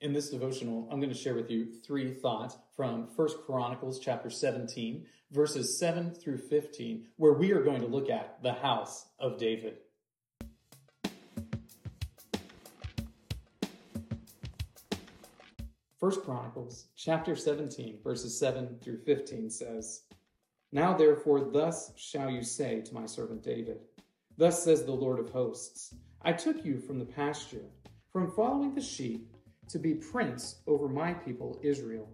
In this devotional, I'm going to share with you three thoughts from 1 Chronicles chapter 17, verses 7 through 15, where we are going to look at the house of David. First Chronicles chapter 17, verses 7 through 15 says, Now therefore, thus shall you say to my servant David, Thus says the Lord of hosts, I took you from the pasture, from following the sheep to be prince over my people Israel.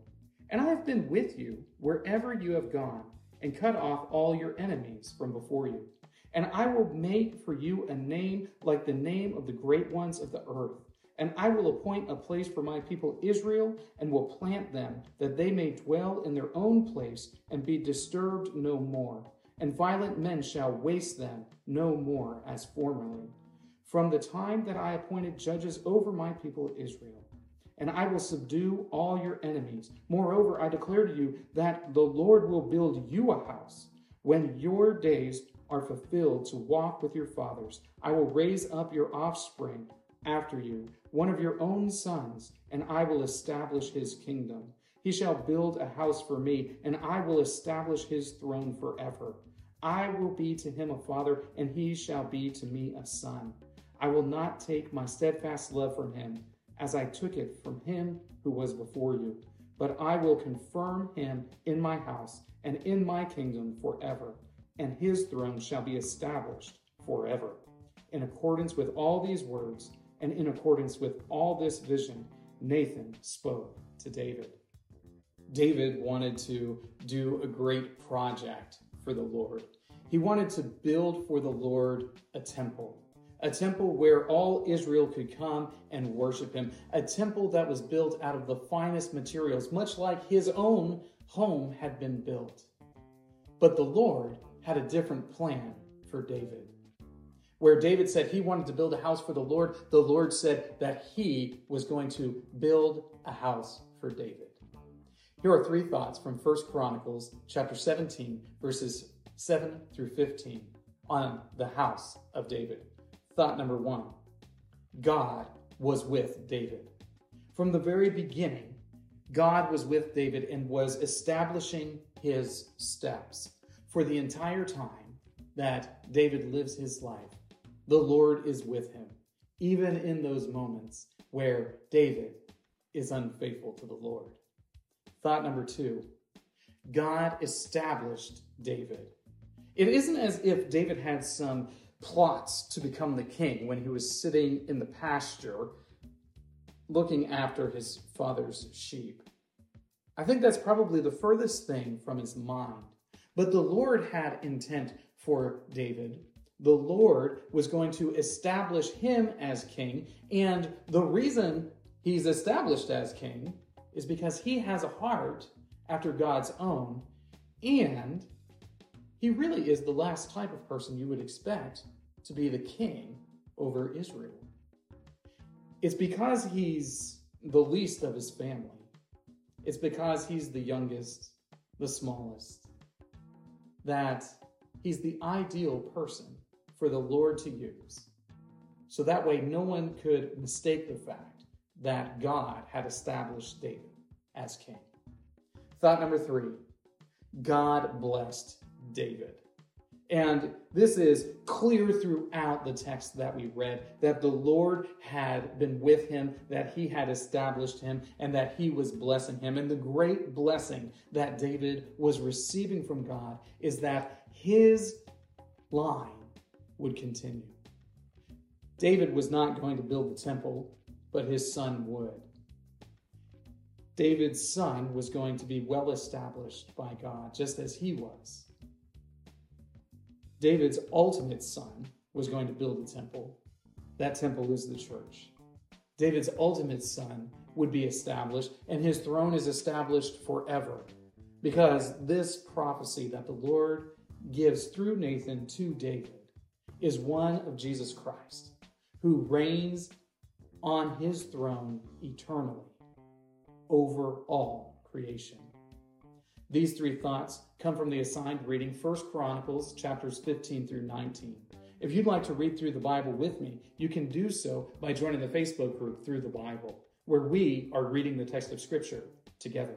And I have been with you wherever you have gone, and cut off all your enemies from before you. And I will make for you a name like the name of the great ones of the earth. And I will appoint a place for my people Israel, and will plant them, that they may dwell in their own place and be disturbed no more. And violent men shall waste them no more as formerly. From the time that I appointed judges over my people Israel, and I will subdue all your enemies. Moreover, I declare to you that the Lord will build you a house. When your days are fulfilled to walk with your fathers, I will raise up your offspring after you, one of your own sons, and I will establish his kingdom. He shall build a house for me, and I will establish his throne forever. I will be to him a father, and he shall be to me a son. I will not take my steadfast love from him as I took it from him who was before you. But I will confirm him in my house and in my kingdom forever, and his throne shall be established forever. In accordance with all these words, and in accordance with all this vision, Nathan spoke to David. David wanted to do a great project for the Lord. He wanted to build for the Lord a temple a temple where all Israel could come and worship him, a temple that was built out of the finest materials, much like his own home had been built. But the Lord had a different plan for David. Where David said he wanted to build a house for the Lord, the Lord said that he was going to build a house for David. Here are three thoughts from 1 Chronicles chapter 17 verses 7 through 15 on the house of David. Thought number one God was with David. From the very beginning, God was with David and was establishing his steps. For the entire time that David lives his life, the Lord is with him, even in those moments where David is unfaithful to the Lord. Thought number two God established David. It isn't as if David had some plots to become the king when he was sitting in the pasture looking after his father's sheep. I think that's probably the furthest thing from his mind. But the Lord had intent for David. The Lord was going to establish him as king. And the reason he's established as king is because he has a heart after God's own. And he really is the last type of person you would expect to be the king over Israel. It's because he's the least of his family. It's because he's the youngest, the smallest, that he's the ideal person for the Lord to use. So that way, no one could mistake the fact that God had established David as king. Thought number three God blessed David. And this is clear throughout the text that we read that the Lord had been with him, that he had established him, and that he was blessing him. And the great blessing that David was receiving from God is that his line would continue. David was not going to build the temple, but his son would. David's son was going to be well established by God, just as he was. David's ultimate son was going to build a temple. That temple is the church. David's ultimate son would be established, and his throne is established forever. Because this prophecy that the Lord gives through Nathan to David is one of Jesus Christ, who reigns on his throne eternally over all creation. These three thoughts come from the assigned reading, First Chronicles chapters 15 through 19. If you'd like to read through the Bible with me, you can do so by joining the Facebook group Through the Bible. where we are reading the text of Scripture together.